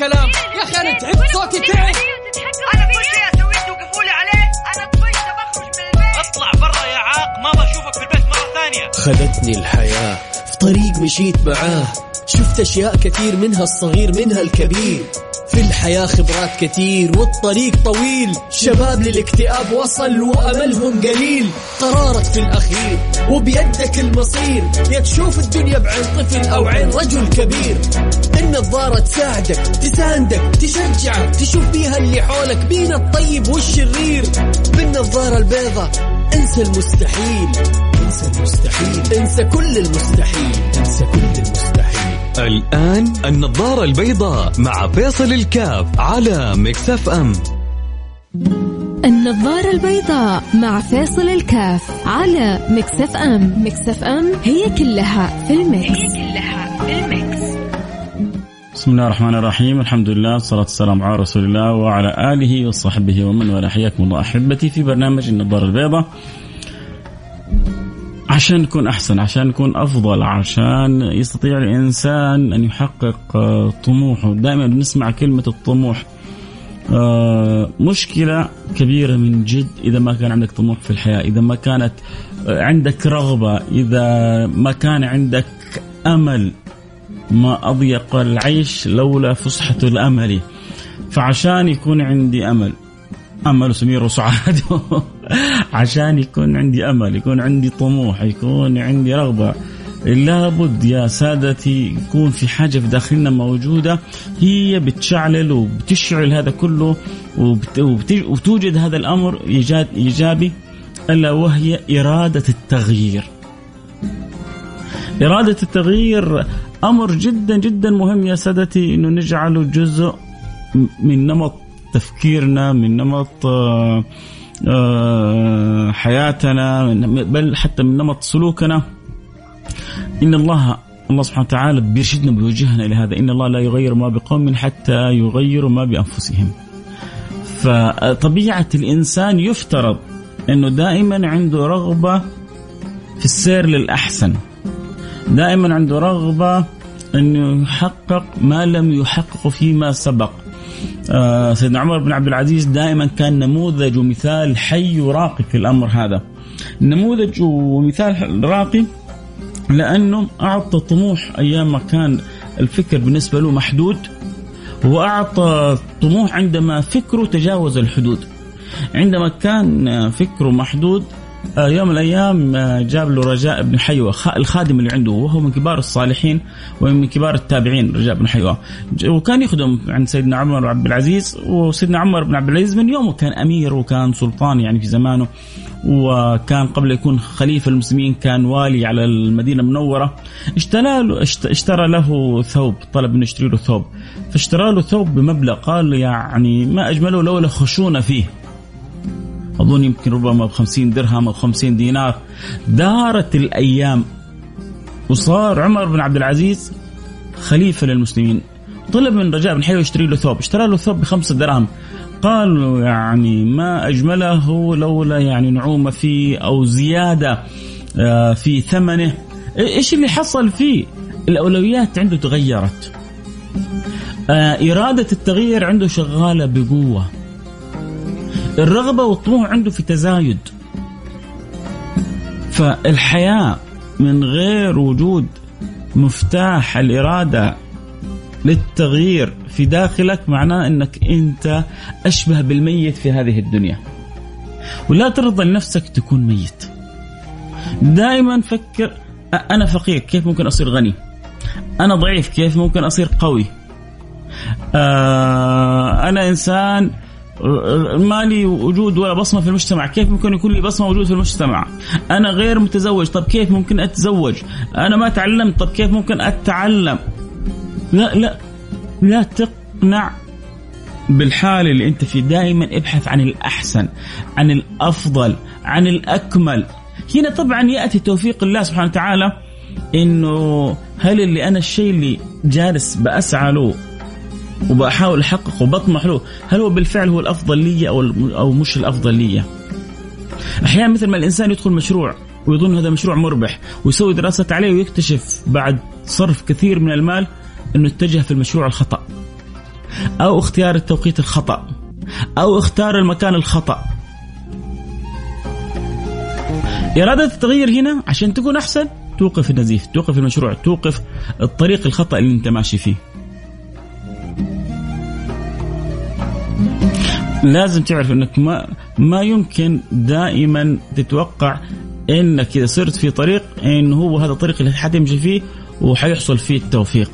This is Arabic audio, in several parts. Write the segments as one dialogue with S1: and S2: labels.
S1: هالكلام يا أخي أنا تعبت صوتي تعب.
S2: أنا كل شيء اسويه توقفوا لي عليه. أنا طفشت بخرج من البيت.
S3: اطلع برا يا عاق ما بشوفك في البيت مرة ثانية.
S4: خذتني الحياة في طريق مشيت معاه. شفت أشياء كثير منها الصغير منها الكبير. الحياة خبرات كتير والطريق طويل. شباب للاكتئاب وصل وأملهم قليل. قرارك في الأخير وبيدك المصير. يا تشوف الدنيا بعين طفل أو عين رجل كبير. النظارة تساعدك تساندك تشجعك تشوف بيها اللي حولك بين الطيب والشرير. بالنظارة البيضة انسى المستحيل. انسى المستحيل. انسى كل المستحيل. انسى كل المستحيل.
S5: الآن النظارة البيضاء مع فيصل الكاف على Mix FM
S6: النظارة البيضاء مع فيصل الكاف على Mix FM Mix FM هي كلها في ال Mix, هي كلها في ال Mix.
S7: بسم الله الرحمن الرحيم. الحمد لله والصلاة والسلام على رسول الله وعلى آله وصحبه ومن والاه. حياكم الله أحبتي في برنامج النظارة البيضاء. عشان نكون أحسن عشان نكون أفضل عشان يستطيع الإنسان أن يحقق آه، طموحه. دائما بنسمع كلمة الطموح. آه، مشكلة كبيرة من جد إذا ما كان عندك طموح في الحياة إذا ما كانت آه، عندك رغبة إذا ما كان عندك أمل. ما أضيق العيش لولا فسحة الأمل. فعشان يكون عندي أمل أمل سمير وسعاد عشان يكون عندي أمل يكون عندي طموح يكون عندي رغبة. لابد يا سادتي يكون في حاجة في داخلنا موجودة هي بتشعلل وبتشعل هذا كله وبتوجد هذا الأمر إيجابي ألا وهي إرادة التغيير. إرادة التغيير أمر جدا جدا مهم يا سادتي أنه نجعله جزء من نمط تفكيرنا من نمط آه، حياتنا بل حتى من نمط سلوكنا. إن الله الله سبحانه وتعالى بيرشدنا بيوجهنا إلى هذا. إن الله لا يغير ما بقوم حتى يغيروا ما بأنفسهم. فطبيعة الإنسان يفترض إنه دائما عنده رغبة في السير للأحسن. دائما عنده رغبة إنه يحقق ما لم يحققه فيما سبق. آه سيدنا عمر بن عبد العزيز دائما كان نموذج ومثال حي وراقي في الأمر هذا. نموذج ومثال راقي لأنه أعطى طموح أيام ما كان الفكر بالنسبة له محدود وأعطى طموح عندما فكره تجاوز الحدود. عندما كان فكره محدود آه، يوم من الأيام آه، جاب له رجاء بن حيوة الخادم اللي عنده وهو من كبار الصالحين ومن كبار التابعين رجاء بن حيوة. وكان يخدم عند سيدنا عمر بن عبد العزيز وسيدنا عمر بن عبد العزيز من يومه كان أمير وكان سلطان يعني في زمانه وكان قبل يكون خليفة المسلمين كان والي على المدينة المنورة. اشترى اشترى له ثوب طلب انه يشتري له ثوب. فاشترى له ثوب بمبلغ قال يعني ما أجمله لولا خشونة فيه. أظن يمكن ربما ب 50 درهم أو 50 دينار. دارت الأيام. وصار عمر بن عبد العزيز خليفة للمسلمين. طلب من رجاء بن حيوة يشتري له ثوب. اشترى له ثوب بخمسة دراهم قال يعني ما أجمله لولا يعني نعومة فيه أو زيادة آه، في ثمنه. إيش اللي حصل فيه؟ الأولويات عنده تغيرت. آه، إرادة التغيير عنده شغالة بقوة. الرغبة والطموح عنده في تزايد. فالحياة من غير وجود مفتاح الإرادة للتغيير في داخلك معناه أنك أنت أشبه بالميت في هذه الدنيا. ولا ترضى لنفسك تكون ميت. دائما فكر أنا فقير كيف ممكن أصير غني؟ أنا ضعيف كيف ممكن أصير قوي؟ آه أنا إنسان ما لي وجود ولا بصمة في المجتمع، كيف ممكن يكون لي بصمة وجود في المجتمع؟ أنا غير متزوج، طب كيف ممكن أتزوج؟ أنا ما تعلمت، طب كيف ممكن أتعلم؟ لا لا لا تقنع بالحال اللي أنت فيه، دائما ابحث عن الأحسن، عن الأفضل، عن الأكمل. هنا طبعا يأتي توفيق الله سبحانه وتعالى إنه هل اللي أنا الشيء اللي جالس بأسعى له وبحاول احققه وبطمح له. هل هو بالفعل هو الافضل لي أو أو مش الافضل لي أحيانا مثل ما الإنسان يدخل مشروع ويظن هذا مشروع مربح ويسوي دراسات عليه ويكتشف بعد صرف كثير من المال إنه اتجه في المشروع الخطأ. أو اختيار التوقيت الخطأ. أو اختار المكان الخطأ. إرادة التغيير هنا عشان تكون أحسن توقف النزيف توقف المشروع توقف الطريق الخطأ اللي أنت ماشي فيه. لازم تعرف إنك ما ما يمكن دائما تتوقع إنك إذا صرت في طريق انه هو هذا الطريق اللي حتمشي فيه وحيحصل فيه التوفيق.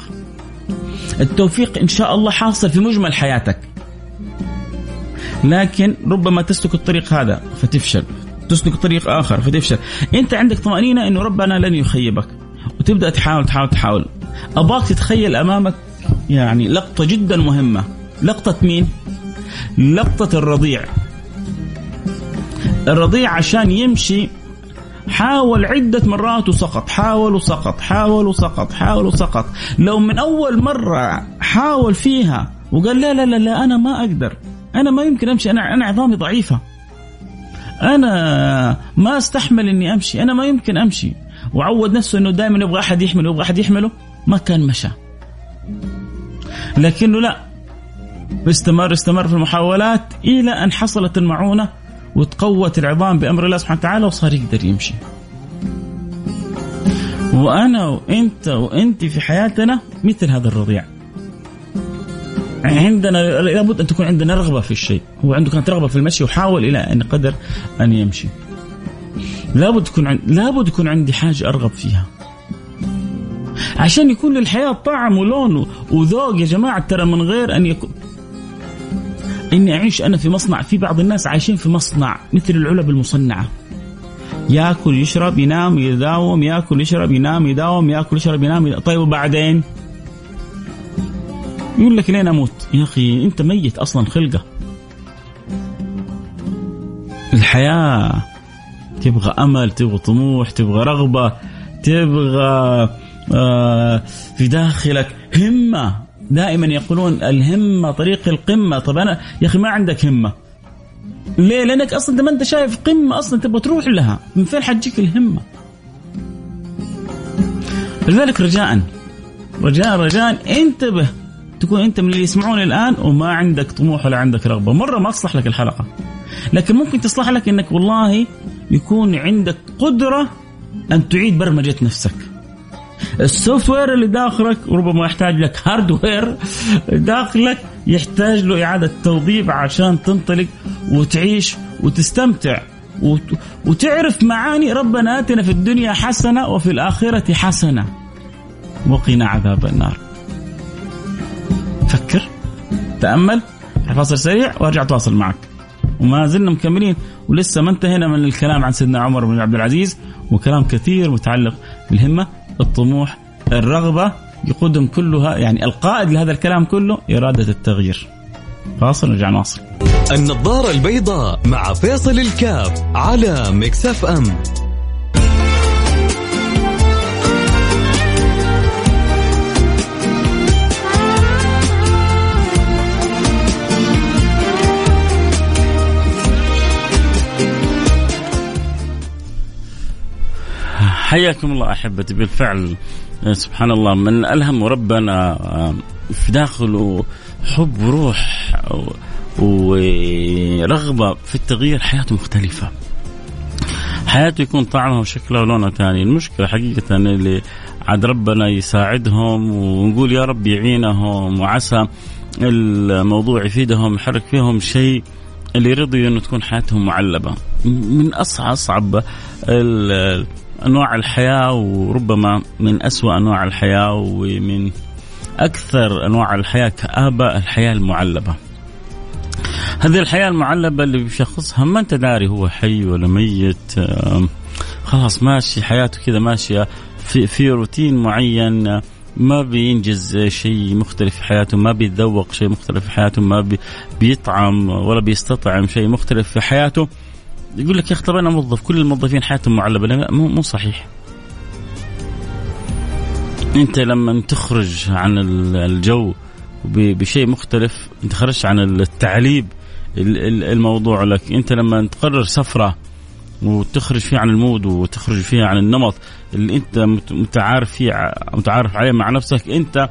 S7: التوفيق إن شاء الله حاصل في مجمل حياتك. لكن ربما تسلك الطريق هذا فتفشل، تسلك طريق آخر فتفشل، أنت عندك طمأنينة إنه ربنا لن يخيبك وتبدأ تحاول تحاول تحاول. ابغاك تتخيل أمامك يعني لقطة جدا مهمة، لقطة مين؟ لقطة الرضيع. الرضيع عشان يمشي حاول عدة مرات وسقط حاول وسقط حاول وسقط حاول وسقط. لو من أول مرة حاول فيها وقال لا لا لا, لا أنا ما أقدر. أنا ما يمكن أمشي أنا أنا عظامي ضعيفة. أنا ما أستحمل إني أمشي أنا ما يمكن أمشي. وعود نفسه إنه دائما يبغى أحد يحمله يبغى أحد يحمله. ما كان مشى. لكنه لا استمر استمر في المحاولات إلى أن حصلت المعونة وتقوت العظام بأمر الله سبحانه وتعالى وصار يقدر يمشي. وأنا وأنت وأنت في حياتنا مثل هذا الرضيع. عندنا لابد أن تكون عندنا رغبة في الشيء، هو عنده كانت رغبة في المشي وحاول إلى أن قدر أن يمشي. لابد تكون عند... لابد يكون عندي حاجة أرغب فيها. عشان يكون للحياة طعم ولون وذوق يا جماعة ترى من غير أن يكون إني أعيش أنا في مصنع في بعض الناس عايشين في مصنع مثل العلب المصنعة. يأكل يشرب ينام يداوم يأكل يشرب ينام يداوم يأكل يشرب ينام يداوم. طيب وبعدين؟ يقول لك لين أموت؟ يا أخي أنت ميت أصلا خلقة. الحياة تبغى أمل تبغى طموح تبغى رغبة تبغى آه في داخلك همة. دائما يقولون الهمة طريق القمة. طب أنا يا أخي ما عندك همة. ليه؟ لأنك أصلا ما أنت شايف قمة أصلا تبغى تروح لها. من فين حتجيك الهمة؟ لذلك رجاء رجاء رجاء انتبه. تكون أنت من اللي يسمعون الآن وما عندك طموح ولا عندك رغبة. مرة ما تصلح لك الحلقة. لكن ممكن تصلح لك إنك والله يكون عندك قدرة أن تعيد برمجة نفسك. ال software اللي داخلك ربما يحتاج لك hardware داخلك يحتاج له إعادة توظيف عشان تنطلق وتعيش وتستمتع. وتعرف معاني ربنا آتنا في الدنيا حسنة وفي الآخرة حسنة. وقنا عذاب النار. فكر تأمل فاصل سريع وأرجع تواصل معك. وما زلنا مكملين ولسه ما انتهينا من الكلام عن سيدنا عمر بن عبد العزيز وكلام كثير متعلق بالهمة. الطموح الرغبة يقودهم كلها يعني القائد لهذا الكلام كله إرادة التغيير. فاصل نرجع نواصل.
S5: النظارة البيضاء مع فيصل الكاف على مكسف أم.
S7: حياكم الله أحبتي بالفعل. آه، سبحان الله. من ألهم ربنا آه، في داخله حب وروح ورغبة في التغيير حياته مختلفة. حياته يكون طعمها وشكلها ولونها ثاني المشكلة حقيقة اللي عاد ربنا يساعدهم ونقول يا رب يعينهم وعسى الموضوع يفيدهم يحرك فيهم شيء اللي رضي إنه تكون حياتهم معلبة. من أصعب أصعب أنواع الحياة وربما من أسوأ أنواع الحياة ومن أكثر أنواع الحياة كابه الحياة المعلبة. هذه الحياة المعلبة اللي بيشخصها ما أنت داري هو حي ولا ميت خلاص ماشي حياته كذا ماشية في في روتين معين ما بينجز شيء مختلف في حياته ما بيتذوق شيء مختلف في حياته ما بي بيطعم ولا بيستطعم شيء مختلف في حياته يقول لك يا أخي أنا موظف كل الموظفين حياتهم معلبة مو مو صحيح. أنت لما تخرج عن الجو بشيء مختلف أنت خرجت عن التعليب الموضوع لك. أنت لما تقرر سفرة وتخرج فيها عن المود وتخرج فيها عن النمط اللي أنت متعارف فيه متعارف عليه مع نفسك أنت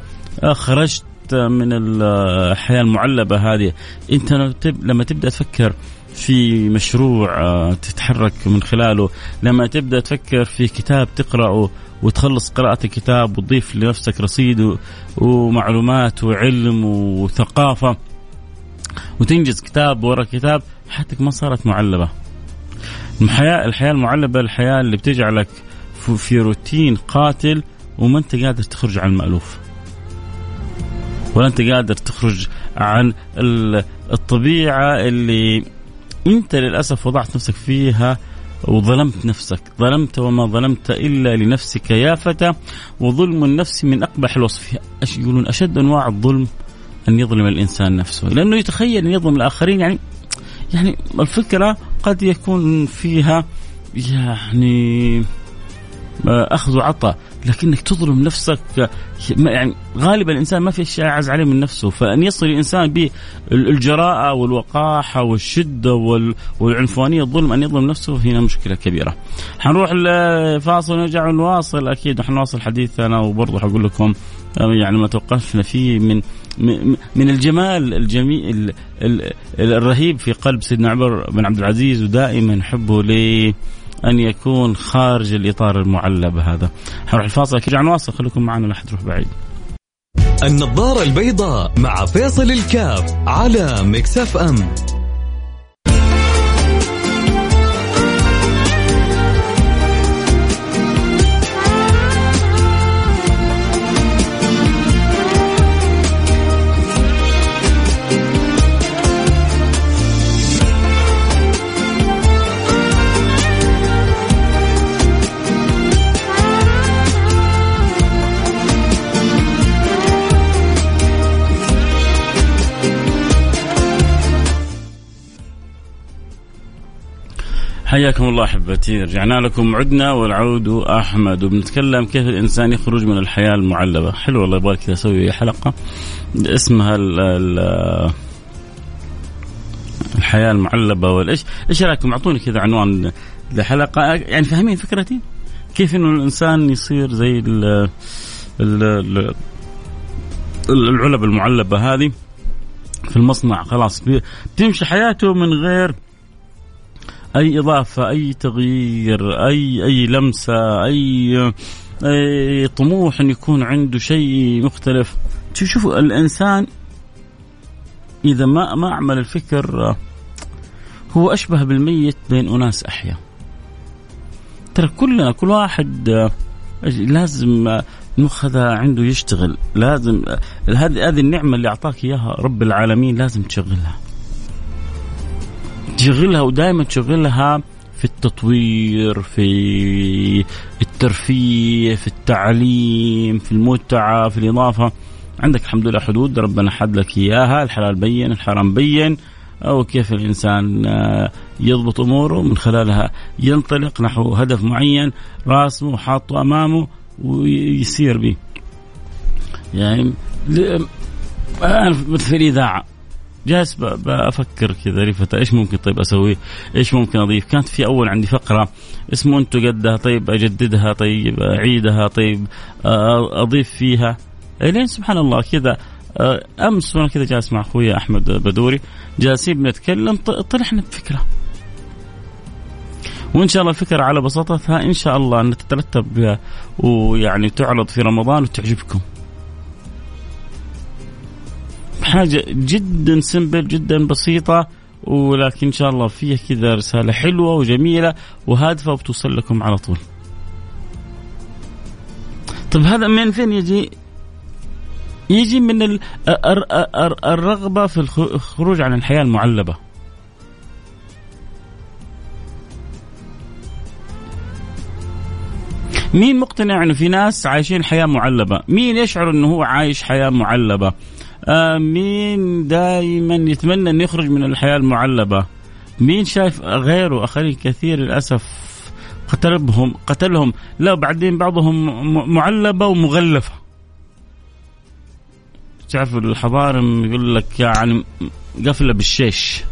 S7: خرجت من الحياة المعلبة هذه. أنت لما تبدأ تفكر في مشروع آه، تتحرك من خلاله. لما تبدأ تفكر في كتاب تقرأه وتخلص قراءة الكتاب وتضيف لنفسك رصيد ومعلومات وعلم وثقافة وتنجز كتاب ورا كتاب حياتك ما صارت معلبة. الحياة الحياة المعلبة الحياة اللي بتجعلك في روتين قاتل وما انت قادر تخرج عن المألوف. ولا انت قادر تخرج عن الطبيعة اللي انت للأسف وضعت نفسك فيها وظلمت نفسك. ظلمت وما ظلمت إلا لنفسك يا فتى وظلم النفس من أقبح الوصف. يقولون أشد أنواع الظلم أن يظلم الإنسان نفسه. لأنه يتخيل أن يظلم الآخرين يعني يعني الفكرة قد يكون فيها يعني أخذ وعطاء لكنك تظلم نفسك. يعني غالبا الإنسان ما في أشياء اعز عليه من نفسه. فأن يصل الإنسان بالجراءه والوقاحة والشدة والعنفوانية الظلم أن يظلم نفسه هنا مشكلة كبيرة. حنروح لفاصل ونرجع نواصل أكيد حنواصل حديثنا وبرضه حقول لكم يعني ما توقفنا فيه من من الجمال الجميل الرهيب في قلب سيدنا عمر بن عبد العزيز ودائما حبه ل أن يكون خارج الإطار المعلب هذا. حنروح الفاصل نرجع نواصل خليكم معنا لا تروح بعيد.
S5: النظارة البيضاء مع فيصل الكاف على مكسف أم
S7: حياكم الله أحبتي. رجعنا لكم. عدنا والعود أحمد. وبنتكلم كيف الإنسان يخرج من الحياة المعلبة. حلو والله يبغى كذا أسوي حلقة. اسمها ال ال الحياة المعلبة والايش إيش رأيكم؟ أعطوني كذا عنوان لحلقة. يعني فاهمين فكرتي كيف إنه الإنسان يصير زي ال ال العلب المعلبة هذه في المصنع. خلاص بتمشي حياته من غير أي إضافة أي تغيير أي أي لمسة أي أي طموح ان يكون عنده شيء مختلف. شوفوا الإنسان إذا ما ما اعمل الفكر هو أشبه بالميت بين أناس احيا ترى كلنا كل واحد لازم المخ هذا عنده يشتغل. لازم هذه هذه النعمة اللي أعطاك إياها رب العالمين لازم تشغلها. تشغلها ودائما تشغلها في التطوير في الترفيه في التعليم في المتعة في الإضافة. عندك الحمد لله حدود ربنا حد لك إياها. الحلال بين الحرام بين. أو كيف الإنسان آه، يضبط أموره. من خلالها ينطلق نحو هدف معين راسمه حاطه أمامه ويسير به. يعني أنا في الإذاعة. جالس بفكر كذا إيش ممكن طيب أسوي؟ إيش ممكن أضيف؟ كانت في أول عندي فقرة اسمه انتو قدها طيب أجددها طيب أعيدها طيب أضيف فيها لين سبحان الله كذا أمس وأنا كذا جالس مع أخوي أحمد بدوري جالسين بنتكلم طلعنا بفكره وإن شاء الله الفكرة على بساطتها إن شاء الله ان تترتب ويعني تعرض في رمضان وتعجبكم. حاجة جدا سمبل جدا بسيطة ولكن إن شاء الله فيها كذا رسالة حلوة وجميلة وهادفة وبتوصل لكم على طول طيب هذا من فين يجي يجي من الرغبة في الخروج عن الحياة المعلبة مين مقتنع إنه في ناس عايشين حياة معلبة؟ مين يشعر إنه هو عايش حياة معلبة؟ مين دائما يتمنى انه يخرج من الحياة المعلبة؟ مين شايف غيره؟ اخرين كثير للأسف قتلهم قتلهم. لا بعدين بعضهم معلبة ومغلفة. تعرف الحضارم يقول لك يعني قفلة بالشيش.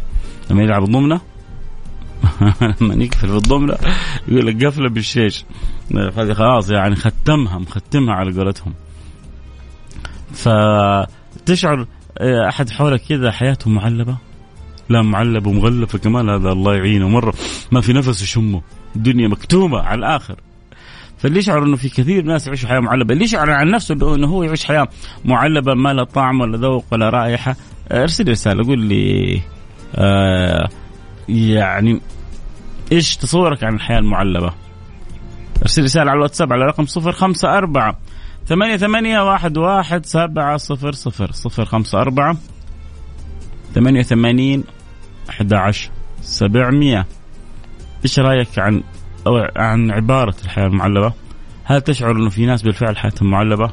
S7: لما يلعب الضمنة. لما يقفل في الضمنه يقول لك قفلة بالشيش. هذه خلاص يعني ختمها مختمها على قولتهم. ف تشعر آه، أحد حولك كذا حياته معلبة؟ لا معلب ومغلفة كمان هذا الله يعينه. مرة ما في نفس يشمه الدنيا مكتومة على الآخر. فاللي يشعر إنه في كثير ناس يعيشوا حياة معلبة، اللي يشعر عن نفسه انه هو يعيش حياة معلبة ما لا طعم ولا ذوق ولا رائحة. أرسل رسالة قول لي آه يعني إيش تصورك عن الحياة المعلبة؟ أرسل رسالة على الواتساب على رقم 054 ثمانية ثمانية واحد واحد سبعة صفر صفر صفر خمسة أربعة ثمانية ثمانين أحد عشر سبعمية. إيش رأيك عن أو عن عبارة الحياة المعلبة؟ هل تشعر أنه في ناس بالفعل حياتهم معلبة؟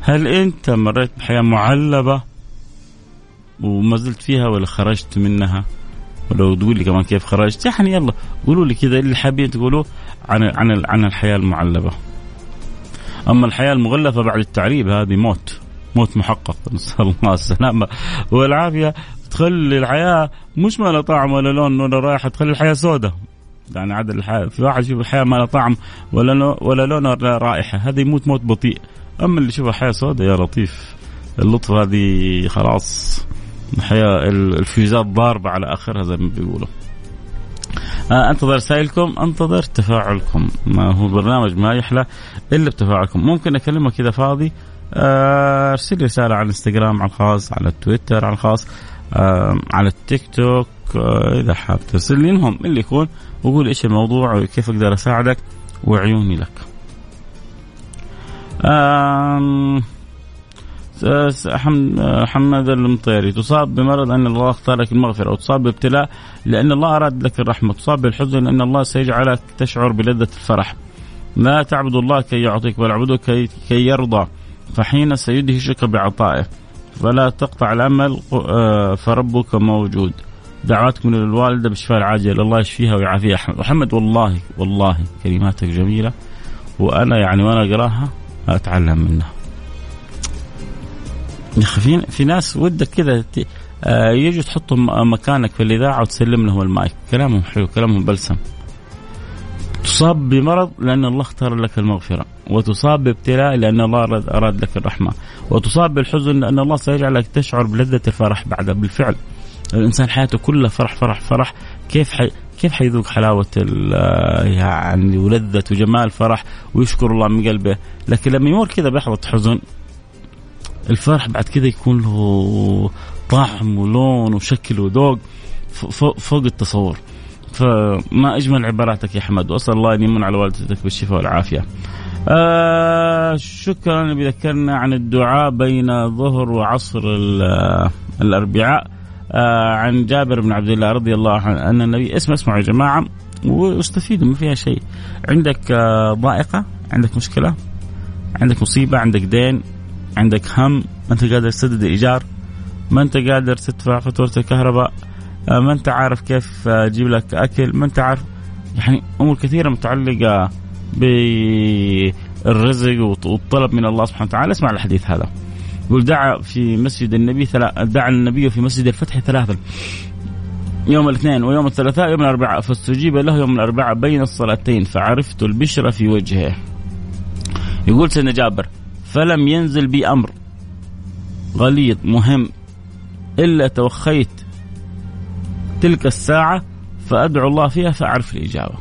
S7: هل أنت مريت بحياة معلبة وما زلت فيها ولا خرجت منها؟ ولو تقول لي كمان كيف خرجت يعني يلا قولوا لي كذا اللي حابين تقولوه عن عن عن الحياة المعلبة. أما الحياة المغلفه بعد التعريب هذه موت موت محقق. نسأل الله السلامة والعافية. تخلي الحياة مش ما طعم ولا لون ولا رائحة تخلي الحياة سوداء يعني عدد الحياة في واحد يشوف الحياة ما لا طعم ولا ولا لون ولا رائحة. هذا يموت موت بطيء. أما اللي يشوفها حياة سوداء يا لطيف. اللطف هذه خلاص. الحياة الفيوزات ضاربة على آخرها زي ما بيقولوا. انتظر رسائلكم انتظر تفاعلكم. ما هو برنامج ما يحلى إلا بتفاعلكم. ممكن أكلمك كذا فاضي. آه، أرسل لي رسالة على الانستغرام على الخاص على التويتر على الخاص. آه، على التيك توك إذا حاب ترسل لي المهم اللي يكون وقول إيش الموضوع وكيف أقدر أساعدك وعيوني لك. محمد المطيري. تصاب بمرض أن الله اختار لك المغفرة وتصاب بابتلاء لأن الله أراد لك الرحمة تصاب بالحزن لأن الله سيجعلك تشعر بلذة الفرح. لا تعبد الله كي يعطيك بل أعبده كي, يرضى فحين سيدهشك بعطائه. فلا تقطع الأمل آه، فربك موجود. دعواتكم للوالده بالشفاء العاجل الله يشفيها ويعافيها. محمد والله والله كلماتك جميلة وأنا يعني وأنا أقراها أتعلم منها. في في ناس ودك كذا آه، يجوا تحطوا مكانك في الإذاعة وتسلم لهم المايك. كلامهم حلو كلامهم بلسم. تصاب بمرض لأن الله اختار لك المغفرة. وتصاب بابتلاء لأن الله أراد لك الرحمة. وتصاب بالحزن لأن الله سيجعلك تشعر بلذة الفرح بعد بالفعل. الإنسان حياته كلها فرح فرح فرح. كيف حي كيف حيذوق حلاوة يعني ولذة وجمال فرح ويشكر الله من قلبه؟ لكن لما يمر كذا بلحظة حزن الفرح بعد كذا يكون له طعم ولون وشكل وذوق فوق التصور. فما أجمل عباراتك يا أحمد وأسأل الله أن يمن على والدتك بالشفاء والعافية. آه شكرا بذكرنا عن الدعاء بين ظهر وعصر الأربعاء. آه عن جابر بن عبد الله رضي الله عنه أن النبي اسمع اسمعوا يا جماعة واستفيدوا ما فيها شيء. عندك آه ضائقة؟ عندك مشكلة؟ عندك مصيبة؟ عندك دين؟ عندك هم ما أنت قادر تسدد الإيجار ما أنت قادر تدفع فاتورة الكهرباء آه، ما أنت عارف كيف تجيب لك أكل ما أنت عارف يعني أمور كثيرة متعلقة بالرزق والطلب من الله سبحانه وتعالى. اسمع الحديث هذا. يقول دعا في مسجد النبي دعا النبي في مسجد الفتح ثلاثا. يوم الاثنين ويوم الثلاثاء يوم الأربعاء فاستجيب له يوم الأربعاء بين الصلاتين فعرفت البشرة في وجهه. يقول سيدنا جابر فلم ينزل بي أمر غليظ مهم إلا توخيت تلك الساعة فأدعو الله فيها فأعرف الإجابة.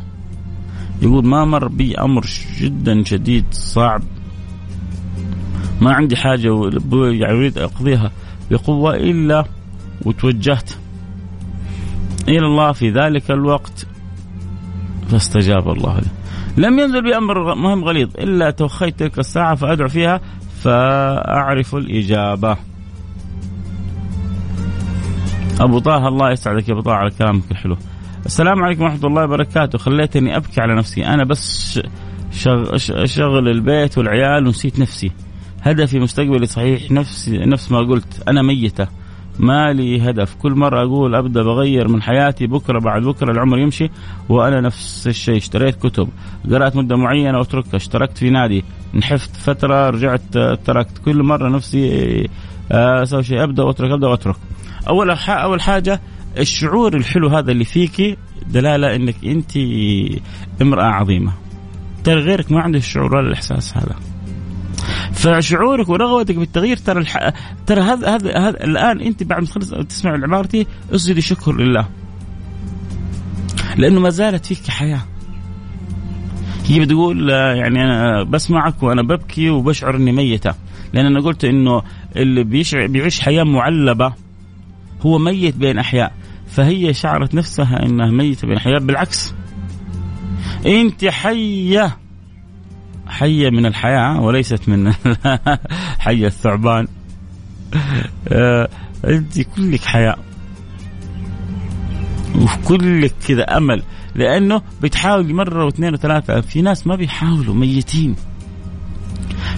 S7: يقول ما مر بي أمر جدا شديد صعب ما عندي حاجة اريد أقضيها بقوة إلا وتوجهت إلى الله في ذلك الوقت فاستجاب الله لي. لم ينزل بأمر مهم غليظ إلا توخيت تلك الساعة فأدعو فيها فأعرف الإجابة. أبو طه الله يسعدك يا أبو طه على كلامك الحلو. السلام عليكم ورحمة الله وبركاته. خليتني أبكي على نفسي. أنا بس شغل البيت والعيال ونسيت نفسي. هدفي مستقبلي صحيح نفسي نفس ما قلت. أنا ميتة. ما لي هدف. كل مرة أقول أبدأ بغير من حياتي بكرة بعد بكرة العمر يمشي وأنا نفس الشيء. اشتريت كتب قرأت مدة معينة وأتركها. اشتركت في نادي نحفت فترة رجعت تركت. كل مرة نفسي آه، أسوي شيء. أبدأ وأترك أبدأ وأترك. أول أول حاجة الشعور الحلو هذا اللي فيكي دلالة أنك أنت امرأة عظيمة. ترى غيرك ما عنده الشعور ولا الإحساس هذا. فشعورك ورغبتك بالتغيير ترى الح... ترى هذا هذا هذا الآن أنت بعد ما تخلص تسمع عبارتي اسجدي شكر لله. لأنه ما زالت فيك حياة. هي بتقول يعني أنا بسمعك وأنا ببكي وبشعر إني ميتة. لأن أنا قلت إنه اللي بيشعر بيعيش حياة معلبة هو ميت بين أحياء. فهي شعرت نفسها إنها ميتة بين أحياء. بالعكس. أنت حية. حية من الحياة وليست من حية الثعبان. آه، أنت كلك حياة. وكلك كذا أمل. لأنه بتحاول مرة واثنين وثلاثة في ناس ما بيحاولوا ميتين.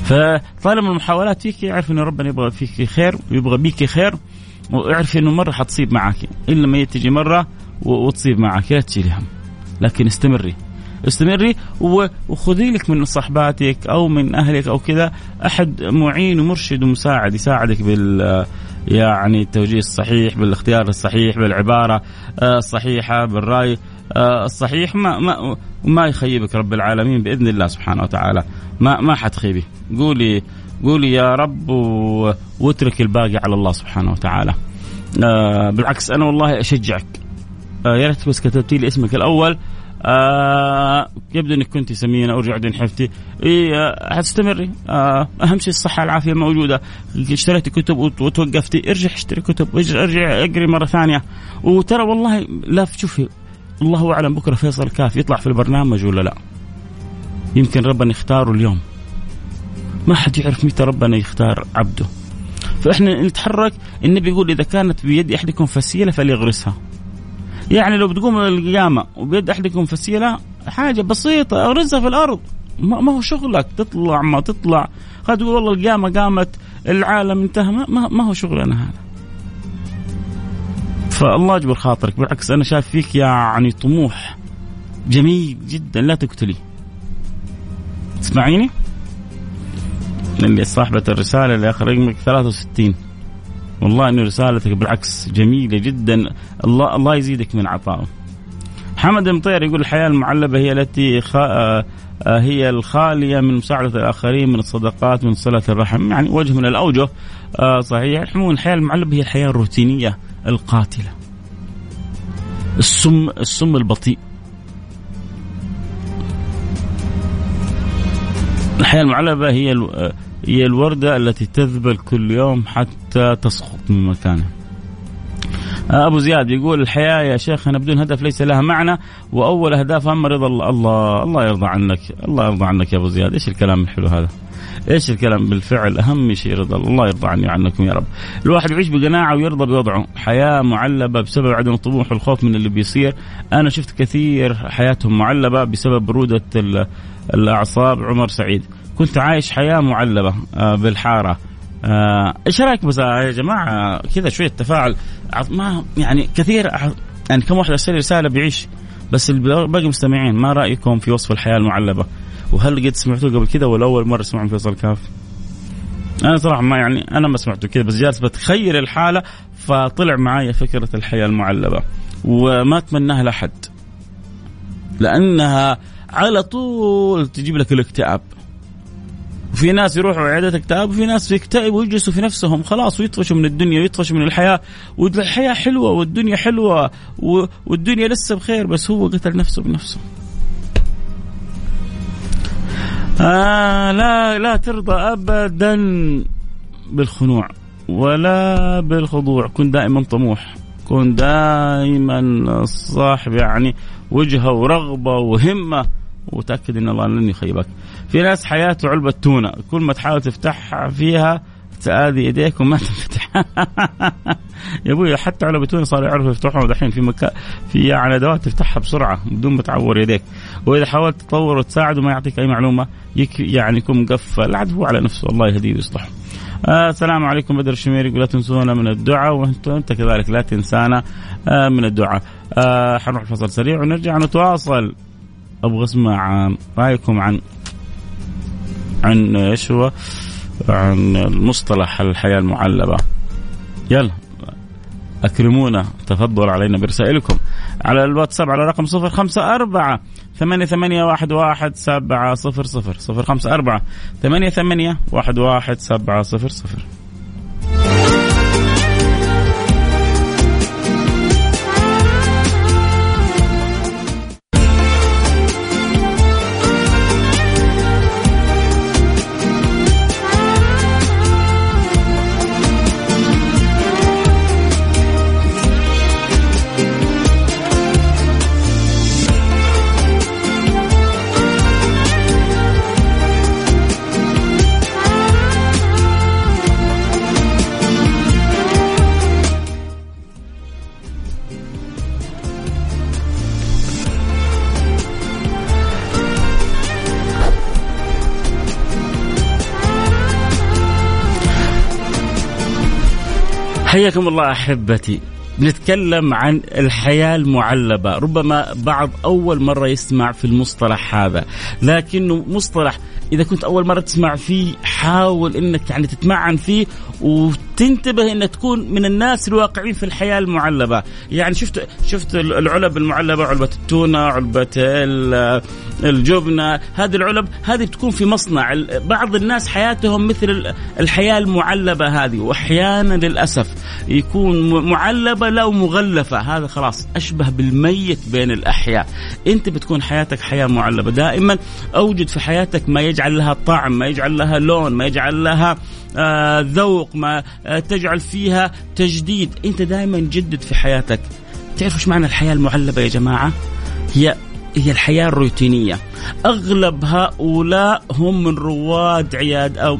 S7: فطالما المحاولات فيك يعرف إنه ربنا يبغى فيك خير ويبغى بيك خير واعرفي إنه مرة حتصيب معك. إلا ما تجي مرة وتصيب معك لا تشيلي هم لكن استمري. استمري وخذي لك من صحباتك أو من أهلك أو كذا أحد معين ومرشد ومساعد يساعدك بال يعني التوجيه الصحيح بالاختيار الصحيح بالعبارة الصحيحة بالرأي الصحيح ما ما ما يخيبك رب العالمين بإذن الله سبحانه وتعالى. ما ما حتخيبي. قولي قولي يا رب واترك الباقي على الله سبحانه وتعالى. آه بالعكس أنا والله أشجعك. آه يا ريت بس كتبتي لي اسمك الأول. آه يبدو إنك كنت سمينه أرجع دين حفتي. إيه آه حتستمري آه أهم شيء الصحة العافية موجودة. اشتريتي كتب وتوقفتي. ارجع اشتري كتب. ارجع اقري مرة ثانية. وترى والله لا شوفي الله أعلم بكرة فيصل كاف يطلع في البرنامج ولا لا. يمكن ربنا يختاره اليوم. ما حد يعرف متى ربنا يختار عبده. فإحنا نتحرك. النبي يقول إذا كانت بيد أحدكم فسيلة فليغرسها. يعني لو بتقوم القيامة وبيد أحدكم فسيلة حاجة بسيطة اغرسها في الأرض. ما هو شغلك. تطلع ما تطلع. قد تقول والله القيامة قامت العالم انتهى. ما, ما هو شغلنا هذا. فالله يجبر خاطرك. بالعكس أنا شايف فيك يعني طموح جميل جدا. لا تقتلي. تسمعيني؟ اللي صاحبة الرسالة اللي آخر رقمك 63 والله انه رسالتك بالعكس جميلة جدا. الله الله يزيدك من عطائه. حمد المطير يقول الحياة المعلبة هي التي خ... آه، آه، هي الخالية من مساعدة الآخرين من الصدقات من صلة الرحم. يعني وجه من الأوجه آه، صحيح. الحياة المعلبة هي الحياة الروتينية القاتلة. السم السم البطيء. الحياة المعلبة هي هي الوردة التي تذبل كل يوم حتى تسقط من مكانها. أبو زياد يقول الحياة يا شيخنا بدون هدف ليس لها معنى وأول أهدافها أما رضا الله. الله يرضى عنك الله يرضى عنك يا أبو زياد. إيش الكلام الحلو هذا؟ إيش الكلام بالفعل؟ أهم شيء رضا الله يرضى عني وعنكم يا رب. الواحد يعيش بقناعة ويرضى بوضعه. حياة معلبة بسبب عدم الطموح والخوف من اللي بيصير. أنا شفت كثير حياتهم معلبة بسبب برودة الأعصاب. عمر سعيد. كنت عايش حياة معلبة آه، بالحارة. آه، إيش رأيك بس يا جماعة كذا شوية تفاعل؟ ما يعني كثير يعني كم واحد أرسل رسالة بيعيش بس الباقي مستمعين ما رأيكم في وصف الحياة المعلبة؟ وهل قد سمعتوه قبل كذا ولا أول مرة تسمعون فيصل كاف؟ أنا صراحة ما يعني أنا ما سمعته كذا بس جالس بتخيل الحالة فطلع معي فكرة الحياة المعلبة. وما أتمناها لأحد لأنها على طول تجيب لك الاكتئاب. وفي ناس يروحوا عيادات اكتئاب وفي ناس يكتئبوا ويجلسوا في نفسهم خلاص ويطفشوا من الدنيا ويطفشوا من الحياة والحياة حلوة والدنيا حلوة والدنيا لسه بخير بس هو قتل نفسه بنفسه. آه لا لا ترضى ابدا بالخنوع ولا بالخضوع كن دائما طموح كن دائما صاحب يعني وجهة ورغبة وهمة وتأكد إن الله لن يخيبك. في ناس حياته علبة تونة. كل ما تحاول تفتح فيها تآذي يديك وما تنفتح يا أبوي حتى على تونة صاروا يعرفوا يفتحوها. دحين في مكان في يعني أدوات تفتحها بسرعة بدون ما تعور يديك. وإذا حاولت تطور وتساعده ما يعطيك أي معلومة يعني يكون مقفل. عاد هو على نفسه الله يهديه ويصلحه. آه السلام عليكم بدر الشميري. يقول لا تنسونا من الدعاء. وانت انت كذلك لا تنسانا آه من الدعاء. آه حنروح الفصل سريع ونرجع نتواصل. أبغى أسمع رايكم عن عن إيش هو؟ عن المصطلح الحياة المعلبة. يلا أكرمونا تفضل علينا برسائلكم على الواتساب على رقم صفر خمسة أربعة ثمانية ثمانية واحد واحد سبعة صفر صفر. صفر خمسة أربعة ثمانية ثمانية واحد واحد سبعة صفر صفر. حياكم الله أحبتي. بنتكلم عن الحياة المعلبة. ربما بعض أول مرة يسمع في المصطلح هذا لكنه مصطلح إذا كنت أول مرة تسمع فيه حاول أنك يعني تتمعن فيه وتنتبه أن تكون من الناس الواقعين في الحياة المعلبة. يعني شفت شفت العلب المعلبة علبة التونة علبة الجبنة. هذه العلب هذه بتكون في مصنع. بعض الناس حياتهم مثل الحياة المعلبة هذه وأحيانا للأسف يكون معلبة لا مغلفة. هذا خلاص أشبه بالميت بين الأحياء. أنت بتكون حياتك حياة معلبة. دائما أوجد في حياتك ما يجعل لها طعم ما يجعل لها لون ما يجعل لها آه ذوق ما آه تجعل فيها تجديد. أنت دائما جدد في حياتك. تعرفوا إيش معنى الحياة المعلبة يا جماعة؟ هي هي الحياة الروتينية. أغلب هؤلاء هم من رواد عياد أو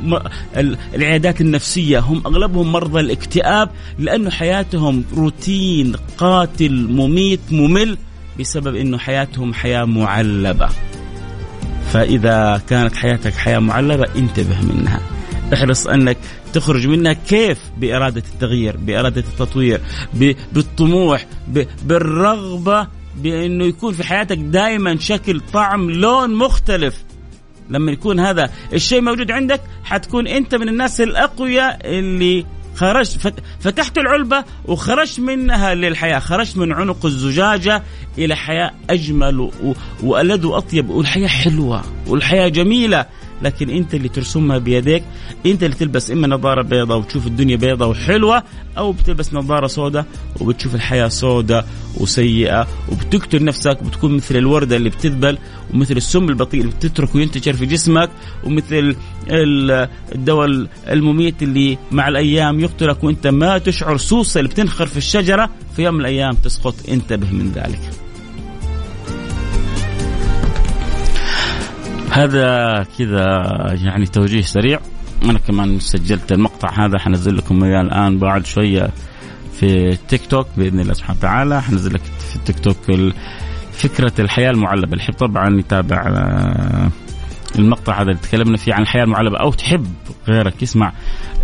S7: العيادات النفسية. هم أغلبهم مرضى الاكتئاب لأنه حياتهم روتين قاتل مميت ممل بسبب أنه حياتهم حياة معلبة. فإذا كانت حياتك حياة معلبة انتبه منها. احرص أنك تخرج منها كيف؟ بإرادة التغيير بإرادة التطوير بالطموح بالرغبة بأنه يكون في حياتك دائما شكل طعم لون مختلف. لما يكون هذا الشيء موجود عندك حتكون أنت من الناس الأقوياء اللي خرجت فتحت العلبة وخرجت منها للحياة. خرجت من عنق الزجاجة إلى حياة أجمل وألذ وأطيب. والحياة حلوة. والحياة جميلة. لكن انت اللي ترسمها بيديك انت اللي تلبس إما نظارة بيضاء وتشوف الدنيا بيضاء وحلوة أو بتلبس نظارة سوداء وبتشوف الحياة سوداء وسيئة وبتقتل نفسك وبتكون مثل الوردة اللي بتذبل ومثل السم البطيء اللي بتتركه ينتشر في جسمك ومثل الدواء المميت اللي مع الأيام يقتلك وأنت ما تشعر سوسه اللي بتنخر في الشجرة في يوم من الأيام تسقط انتبه من ذلك. هذا كذا يعني توجيه سريع. أنا كمان سجلت المقطع هذا حنزل لكم إياه الآن بعد شوية في تيك توك بإذن الله سبحانه وتعالى. حنزل لك في التيك توك فكرة الحياة المعلبة. اللي طبعا يتابع آه، المقطع هذا اللي تكلمنا فيه عن الحياة المعلبة. أو تحب غيرك يسمع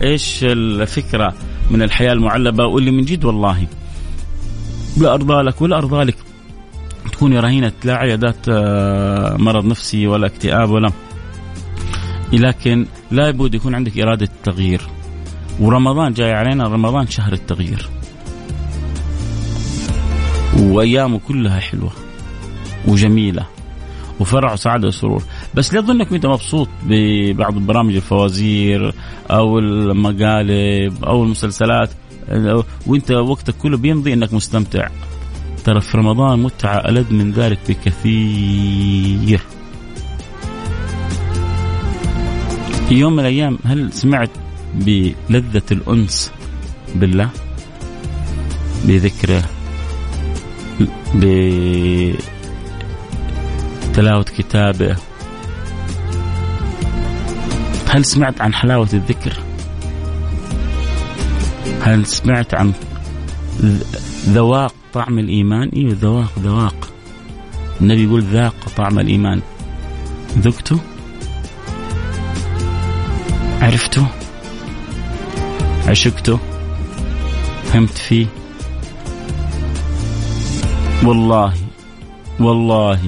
S7: إيش الفكرة من الحياة المعلبة واللي من جد والله لا أرضى لك ولا أرضى لك. تكوني رهينة لا عيادات آه، مرض نفسي ولا اكتئاب ولا لكن لا بد يكون عندك إرادة التغيير ورمضان جاي علينا رمضان شهر التغيير. وأيامه كلها حلوة وجميلة وفرح وسعادة وسرور. بس لا تظن انك أنت مبسوط ببعض برامج الفوازير أو المقالب أو المسلسلات. وأنت وقتك كله بيمضي إنك مستمتع. ترى في رمضان متعة ألذ من ذلك بكثير. في يوم من الأيام هل سمعت بلذة الأنس بالله؟ بذكره بتلاوة كتابه. هل سمعت عن حلاوة الذكر؟ هل سمعت عن ذواق طعم الإيمان. إيه ذواق ذواق. النبي يقول ذاق طعم الإيمان. ذقته؟ عرفته؟ عشقته؟ فهمت فيه؟ والله والله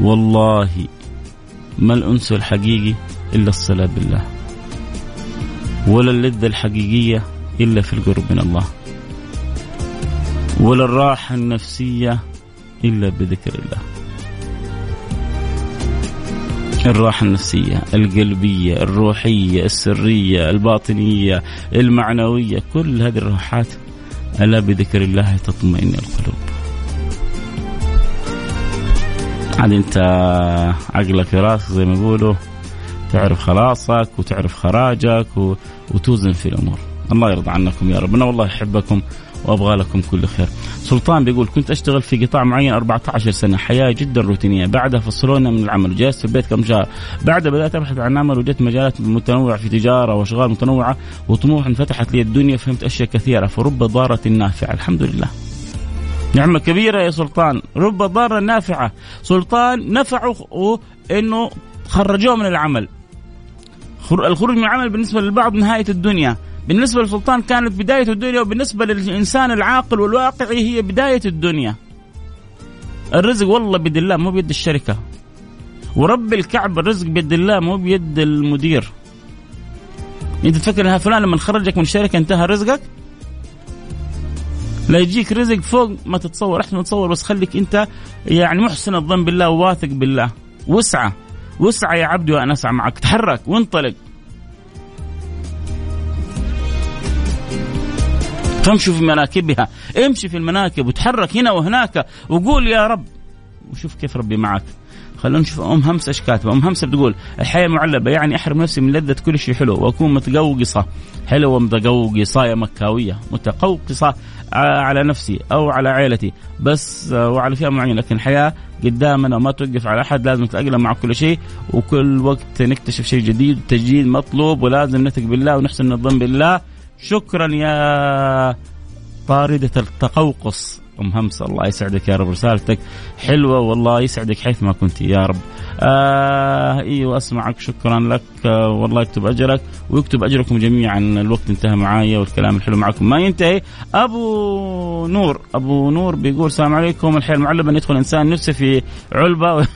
S7: والله ما الأنس الحقيقي إلا الصلاة بالله ولا اللذة الحقيقية إلا في القرب من الله. ولا الراحة النفسية إلا بذكر الله. الراحة النفسية القلبية الروحية السرية الباطنية المعنوية كل هذه الراحات ألا بذكر الله تطمئن القلوب. عاد أنت عقلك في راسك زي ما يقولوا تعرف خلاصك وتعرف خراجك. وتوزن في الأمور. الله يرضى عنكم يا رب. أنا والله أحبكم. وأبغى لكم كل خير. سلطان بيقول كنت أشتغل في قطاع معين 14 سنة. حياة جدا روتينية. بعدها فصلونا من العمل. جلست في البيت كم شهر. بعدها بدأت أبحث عن عمل وجدت مجالات متنوعة في تجارة وأشغال متنوعة. وطموح انفتحت لي الدنيا فهمت أشياء كثيرة. فرب ضارة نافعة. الحمد لله. نعمة كبيرة يا سلطان. رب ضارة نافعة. سلطان نفعه إنه خرجوه من العمل. الخروج من العمل بالنسبة للبعض نهاية الدنيا. بالنسبة للسلطان كانت بداية الدنيا وبالنسبة للإنسان العاقل والواقعي هي بداية الدنيا. الرزق والله بيد الله مو بيد الشركة. ورب الكعبة الرزق بيد الله مو بيد المدير. انت تفكر إنها فلان لما خرجك من الشركة انتهى رزقك؟ لا يجيك رزق فوق ما تتصور. احسن تتصور بس خليك انت يعني محسن الظن بالله وواثق بالله. وسعى وسعى يا عبدي وأنا أسعى معك. تحرك وانطلق. فامشوا في مناكبها. امشي في المناكب وتحرك هنا وهناك وقول يا رب. وشوف كيف ربي معك. خلونا نشوف أم همسه إيش كاتبة. أم همسه بتقول الحياة معلبة يعني أحرم نفسي من لذة كل شيء حلو وأكون متقوقصة. حلوة متقوقصه يا مكاوية. متقوقصة على نفسي أو على عائلتي بس وعلى فئة معينة. لكن الحياة قدامنا وما توقف على أحد لازم نتأقلم مع كل شيء وكل وقت نكتشف شيء جديد التجديد مطلوب ولازم نثق بالله ونحسن الظن بالله. شكرا يا طاردة التقوقص. ام همسه الله يسعدك يا رب. رسالتك حلوة والله يسعدك حيث ما كنت يا رب. آه أيوه اسمعك شكرا لك. آه والله يكتب أجرك ويكتب أجركم جميعا. الوقت انتهى معايا والكلام الحلو معكم ما ينتهي. أبو نور. أبو نور بيقول السلام عليكم. الحياة المعلمه أن يدخل إنسان نفسه في علبة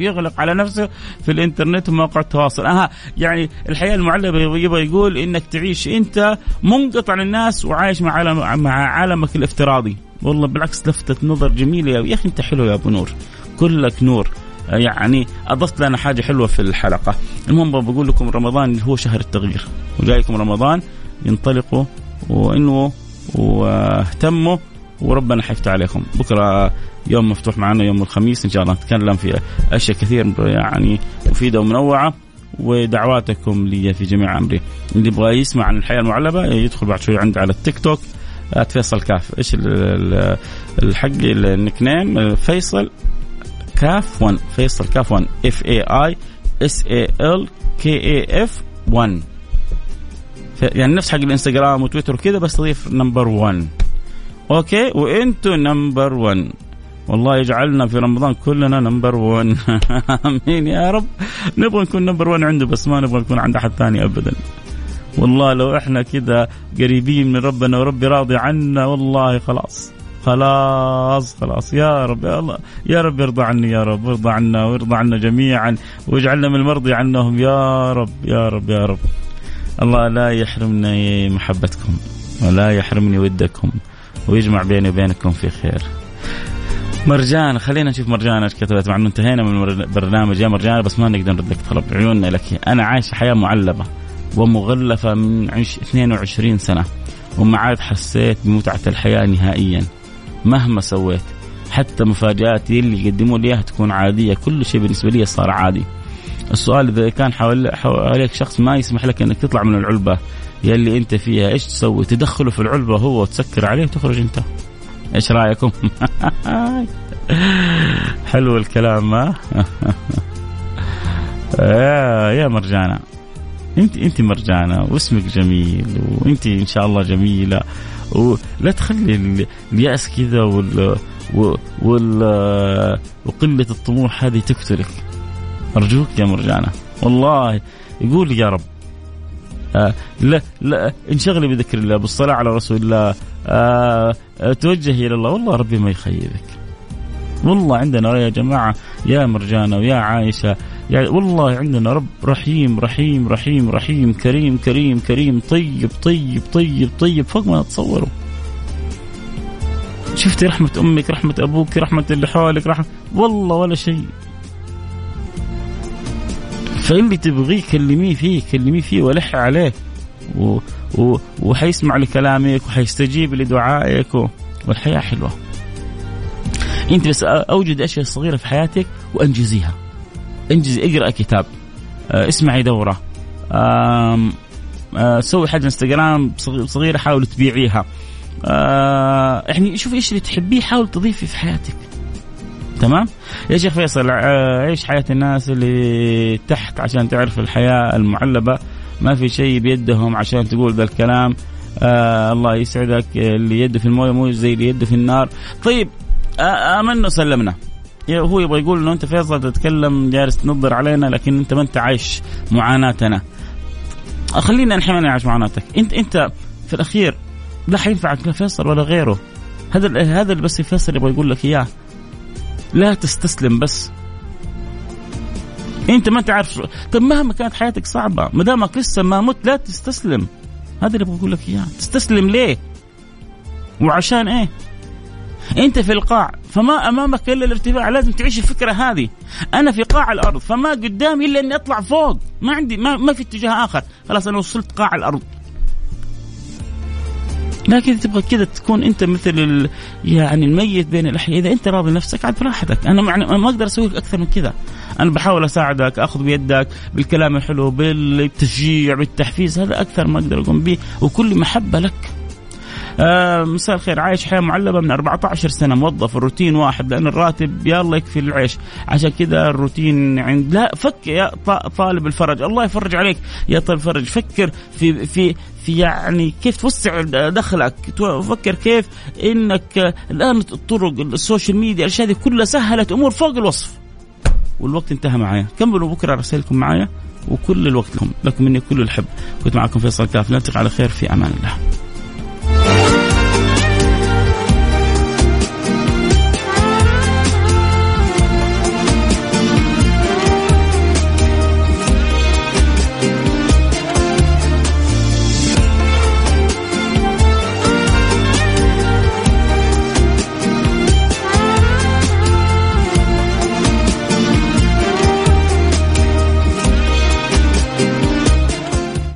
S7: ويغلق على نفسه في الإنترنت ومواقع التواصل. أها يعني الحياة المعلمه يبغى يقول إنك تعيش أنت منقطع عن الناس وعايش مع عالم مع عالمك الافتراضي. والله بالعكس لفتة نظر جميلة. يا أخي أنت حلو يا أبو نور. كلك نور. يعني أضفت لنا حاجة حلوة في الحلقة. المهم بقول لكم رمضان هو شهر التغيير. وجايكم رمضان ينطلقوا وإنه واهتموا وربنا حيفتح عليكم. بكرة يوم مفتوح معنا يوم الخميس إن شاء الله نتكلم في أشياء كثير يعني مفيدة ومنوعة. ودعواتكم لي في جميع أمري. اللي يبغى يسمع عن الحياة المعلبة يدخل بعد شوي عندي على التيك توك. فيصل كاف. إيش الحق ال nickname؟ فيصل كاف 1 فيصل كاف 1 F A I S A L K A F 1 يعني نفس حق الإنستغرام وتويتر وكذا بس تضيف number 1 okay؟ وإنتو number 1 والله يجعلنا في رمضان كلنا number 1 آمين يا رب. نبغى نكون number 1 عنده بس ما نبغى نكون عند أحد ثاني ابدا. والله لو إحنا كذا قريبين من ربنا وربي راضي عنا والله خلاص. خلاص خلاص. يا رب يا الله يا رب ارضى عني يا رب ارضى عنا وارضى عنا جميعا واجعلنا من المرضي عنهم. يا رب يا رب يا رب. الله لا يحرمنا محبتكم ولا يحرمني ودكم ويجمع بيني وبينكم في خير. مرجان خلينا نشوف مرجان إيش كتبت مع إنه انتهينا من البرنامج يا مرجان بس ما نقدر نرد لك طلب عيوننا لك. أنا عايش حياة معلبة. ومغلفة من 22 سنة. وما عاد حسيت بمتعة الحياة نهائيا. مهما سويت حتى مفاجآتي اللي يقدموا لي إياها تكون عادية. كل شيء بالنسبة لي صار عادي. السؤال إذا كان حواليك شخص ما يسمح لك إنك تطلع من العلبة يلي أنت فيها إيش تسوي؟ تدخله في العلبة هو وتسكر عليه وتخرج أنت. إيش رأيكم؟ حلو الكلام ما يا يا مرجانة. انت انت مرجانة واسمك جميل وانت ان شاء الله جميلة ولا تخلي اليأس كذا وال وال وقلة الطموح هذه تقتلك أرجوك يا مرجانة. والله يقول يا رب. آه لا لا انشغلي بذكر الله بالصلاة على رسول الله. آه توجهي إلى الله. والله ربي ما يخيبك. والله عندنا يا جماعة يا مرجانة ويا عائشة يعني والله عندنا رب رحيم رحيم رحيم رحيم كريم كريم كريم طيب طيب طيب طيب فوق ما تتصوروا شفتي رحمة أمك رحمة أبوك رحمة اللي حولك رحمة والله ولا شيء. فاللي تبغيه كلميه فيه كلميه فيه ولح عليه و... و... وحيسمع لكلامك وحيستجيب لدعائك و... والحياة حلوة. أنت بس أوجد أشياء صغيرة في حياتك وأنجزيها. انجزي اقرأ كتاب. آه، اسمعي دورة. آه، سوي حاجة انستغرام صغيرة حاول تبيعيها. آه يعني شوف إيش اللي تحبيه حاول تضيفي في حياتك. تمام؟ يا شيخ فيصل عيش حياة الناس اللي تحت عشان تعرف الحياة المعلبة؟ ما في شيء بيدهم عشان تقول ذا الكلام. آه الله يسعدك اللي يده في الموية مو زي اللي يده في النار. طيب آمنا وسلمنا. هو يبغى يقول إنه أنت فيصل تتكلم جالس تنظر علينا لكن أنت ما أنت عايش معاناتنا. خلينا نحن نعيش معاناتك. انت أنت في الأخير لا حينفعك لا فيصل ولا غيره. هذا هذا اللي بس فيصل يبغى يقول لك إياه. لا تستسلم بس. أنت ما تعرف طيب مهما كانت حياتك صعبة ما دامك لسه ما مت لا تستسلم. هذا اللي بقول لك إياه. تستسلم ليه؟ وعشان إيه؟ أنت في القاع. فما أمامك إلا الارتفاع لازم تعيش الفكرة هذه. أنا في قاع الأرض فما قدامي إلا إني أطلع فوق. ما عندي ما, ما في اتجاه آخر. خلاص أنا وصلت قاع الأرض. لكن تبغى كذا تكون أنت مثل يعني الميت بين الأحياء. إذا أنت راضي نفسك عاد براحتك. أنا ما أقدر أسوي أكثر من كذا. أنا بحاول أساعدك أخذ بيدك بالكلام الحلو بالتشجيع بالتحفيز. هذا أكثر ما أقدر أقوم به. وكل محبة لك. آه مساء الخير. عايش حياة معلبة من 14 سنة موظف الروتين واحد لأن الراتب الله يكفي العيش عشان كذا الروتين عند لا فك يا طالب الفرج. الله يفرج عليك يا طالب الفرج. فكر في في في يعني كيف توسع دخلك. فكر كيف إنك الآن الطرق ال social media الأشياء هذه كلها سهلت أمور فوق الوصف. والوقت انتهى معايا. كملوا بكرة رسائلكم معايا. وكل الوقت لكم لكم مني كل الحب. كنت معكم فيصل كاف. نلتقي على خير في أمان الله.